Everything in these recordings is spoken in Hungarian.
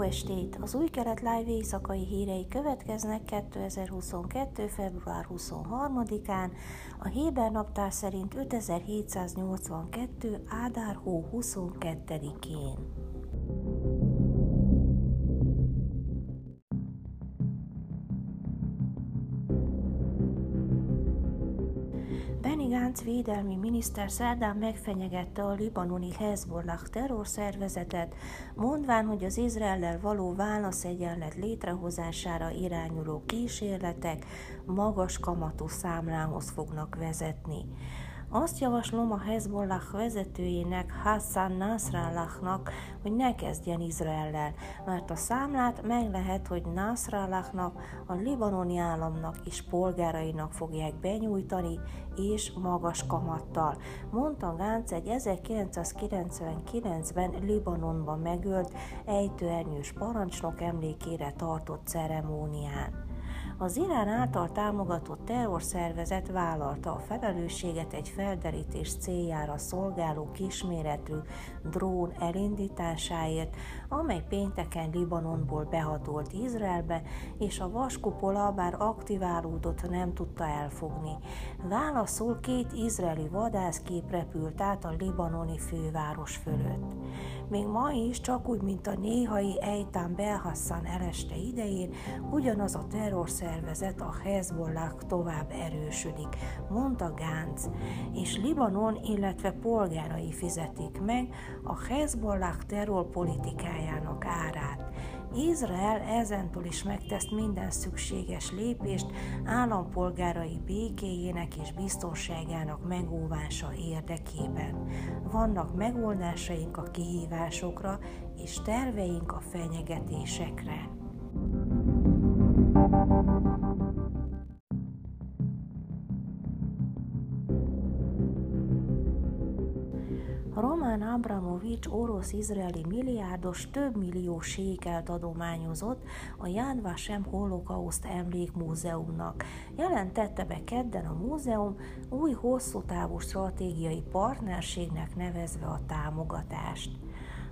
Estét! Az új kelet live éjszakai hírei következnek 2022. február 23-án, a Héber naptár szerint 5782. Ádár hó 22-én. Gantz védelmi miniszter szerdán megfenyegette a libanoni Hezbollah terrorszervezetet, mondván, hogy az Izraellel való válaszegyenlet létrehozására irányuló kísérletek magas kamatú számlához fognak vezetni. Azt javaslom a Hezbollah vezetőjének, Hassan Nasrallahnak, hogy ne kezdjen Izraellel, mert a számlát meg lehet, hogy Nasrallahnak, a libanoni államnak és polgárainak fogják benyújtani, és magas kamattal, mondta Gánc egy 1999-ben Libanonban megölt ejtőernyős parancsnok emlékére tartott ceremónián. Az Irán által támogatott terrorszervezet vállalta a felelősséget egy felderítés céljára szolgáló kisméretű drón elindításáért, amely pénteken Libanonból behatolt Izraelbe, és a vaskupola bár aktiválódott nem tudta elfogni. Válaszul két izraeli vadászkép repült át a libanoni főváros fölött. Még ma is, csak úgy, mint a néhai Eitan Belhassan eleste idején, ugyanaz a terrorszervezet a Hezbollah tovább erősödik, mondta Gánc, és Libanon, illetve polgárai fizetik meg a Hezbollah terrorpolitikájának árát. Izrael ezentúl is megtesz minden szükséges lépést állampolgárai békéjének és biztonságának megóvása érdekében. Vannak megoldásaink a kihívásokra és terveink a fenyegetésekre. Roman Abramovics orosz-izraeli milliárdos több millió sékelt adományozott a Yad Vashem holokauszt emlékmúzeumnak. Jelentette be kedden a múzeum új hosszú távú stratégiai partnerségnek nevezve a támogatást.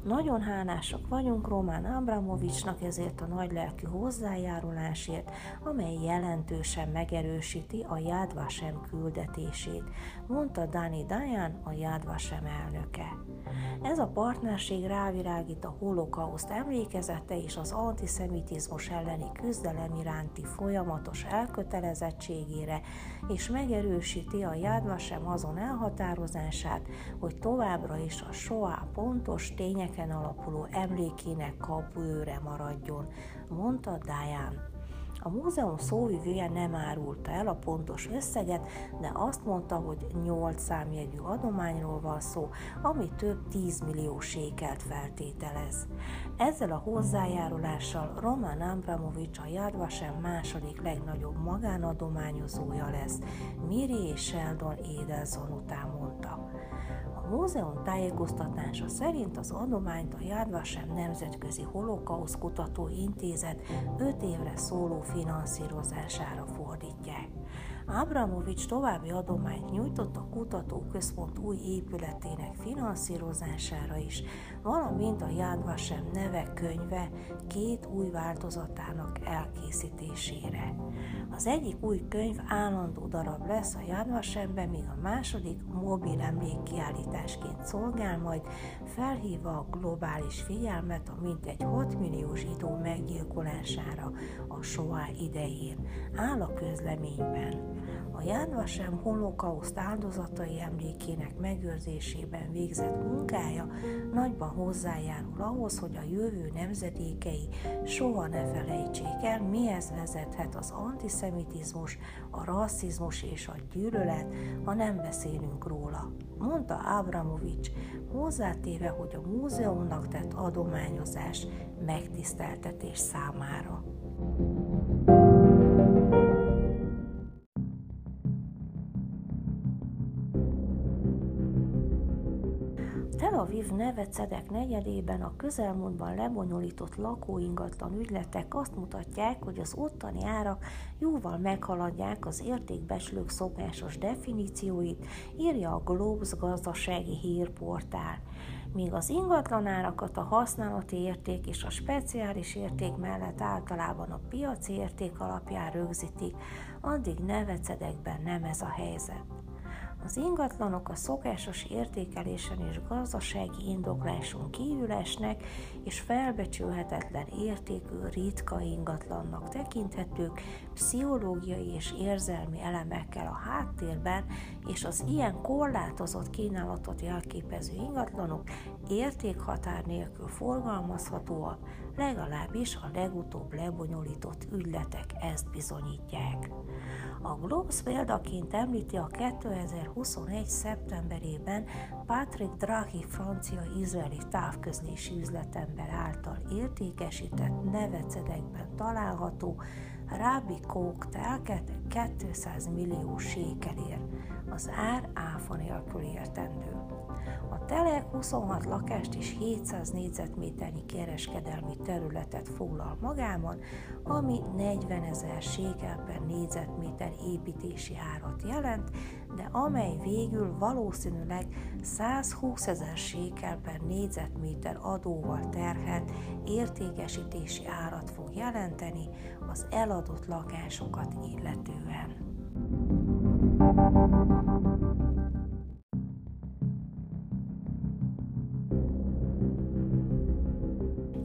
Nagyon hálásak vagyunk Román Abramovicsnak ezért a nagylelkű hozzájárulásért, amely jelentősen megerősíti a Jádvasem küldetését, mondta Dani Dayan, a Jádvasem elnöke. Ez a partnerség rávirágít a holokauszt emlékezete és az antiszemitizmus elleni küzdelem iránti folyamatos elkötelezettségére, és megerősíti a Jádvasem azon elhatározását, hogy továbbra is a soá pontos tények tényeken alapuló emlékének kapuőre maradjon, mondta Diane. A múzeum szóvivője nem árulta el a pontos összeget, de azt mondta, hogy 8 számjegyű adományról van szó, ami több 10 millió sékelt feltételez. Ezzel a hozzájárulással Roman Abramovics a Jadvasem második legnagyobb magánadományozója lesz, Miri és Sheldon Edelson után mondta múzeum tájékoztatása szerint az adományt a Yad Vashem Nemzetközi Holokausz Kutató Intézet 5 évre szóló finanszírozására fordítják. Abramovics további adományt nyújtott a kutatóközpont új épületének finanszírozására is, valamint a Yad Vashem neve könyve két új változatának elkészítésére. Az egyik új könyv állandó darab lesz a Yad Vashemben, míg a második mobil emlékkiállításként szolgál majd, felhívva a globális figyelmet a mintegy 6 millió zsidó meggyilkolására a Soá idején, áll a közleményben. A Jánvasem holokauszt áldozatai emlékének megőrzésében végzett munkája nagyban hozzájárul ahhoz, hogy a jövő nemzedékei soha ne felejtsék el, mihez vezethet az antiszemitizmus, a rasszizmus és a gyűlölet, ha nem beszélünk róla. Mondta Abramovics, hozzátéve, hogy a múzeumnak tett adományozás megtiszteltetés számára. Tel Aviv Nevecedek negyedében a közelmúltban lebonyolított lakóingatlan ügyletek azt mutatják, hogy az ottani árak jóval meghaladják az értékbeslők szokásos definícióit, írja a Globes gazdasági hírportál. Míg az ingatlanárakat a használati érték és a speciális érték mellett általában a piaci érték alapján rögzítik, addig nevecedekben nem ez a helyzet. Az ingatlanok a szokásos értékelésen és gazdasági indokláson kívül esnek, és felbecsülhetetlen értékű ritka ingatlannak tekinthetők, pszichológiai és érzelmi elemekkel a háttérben, és az ilyen korlátozott kínálatot jelképező ingatlanok értékhatár nélkül forgalmazhatóak, legalábbis a legutóbb lebonyolított ügyletek ezt bizonyítják. A Globes példaként említi a 2021. szeptemberében Patrick Draghi francia-izraeli távközlési üzletember által értékesített nevecedekben található Rabbi Coke telket 200 millió sékelért. Az ár áfa nélkül értendő. A telek 26 lakást és 700 négyzetméternyi kereskedelmi területet foglal magában, ami 40 ezer sékel per négyzetméter építési árat jelent, de amely végül valószínűleg 120 ezer sékel per négyzetméter adóval terhelt értékesítési árat fog jelenteni az eladott lakásokat illetően.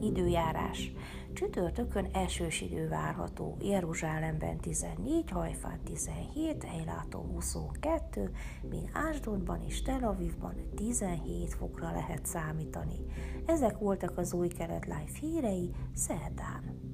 Időjárás. Csütörtökön esős idő várható. Jeruzsálemben 14, Hajfán 17, Ejláton 22, míg Ásdodban és Tel Avivban 17 fokra lehet számítani. Ezek voltak az új kelet live hírei szerdán.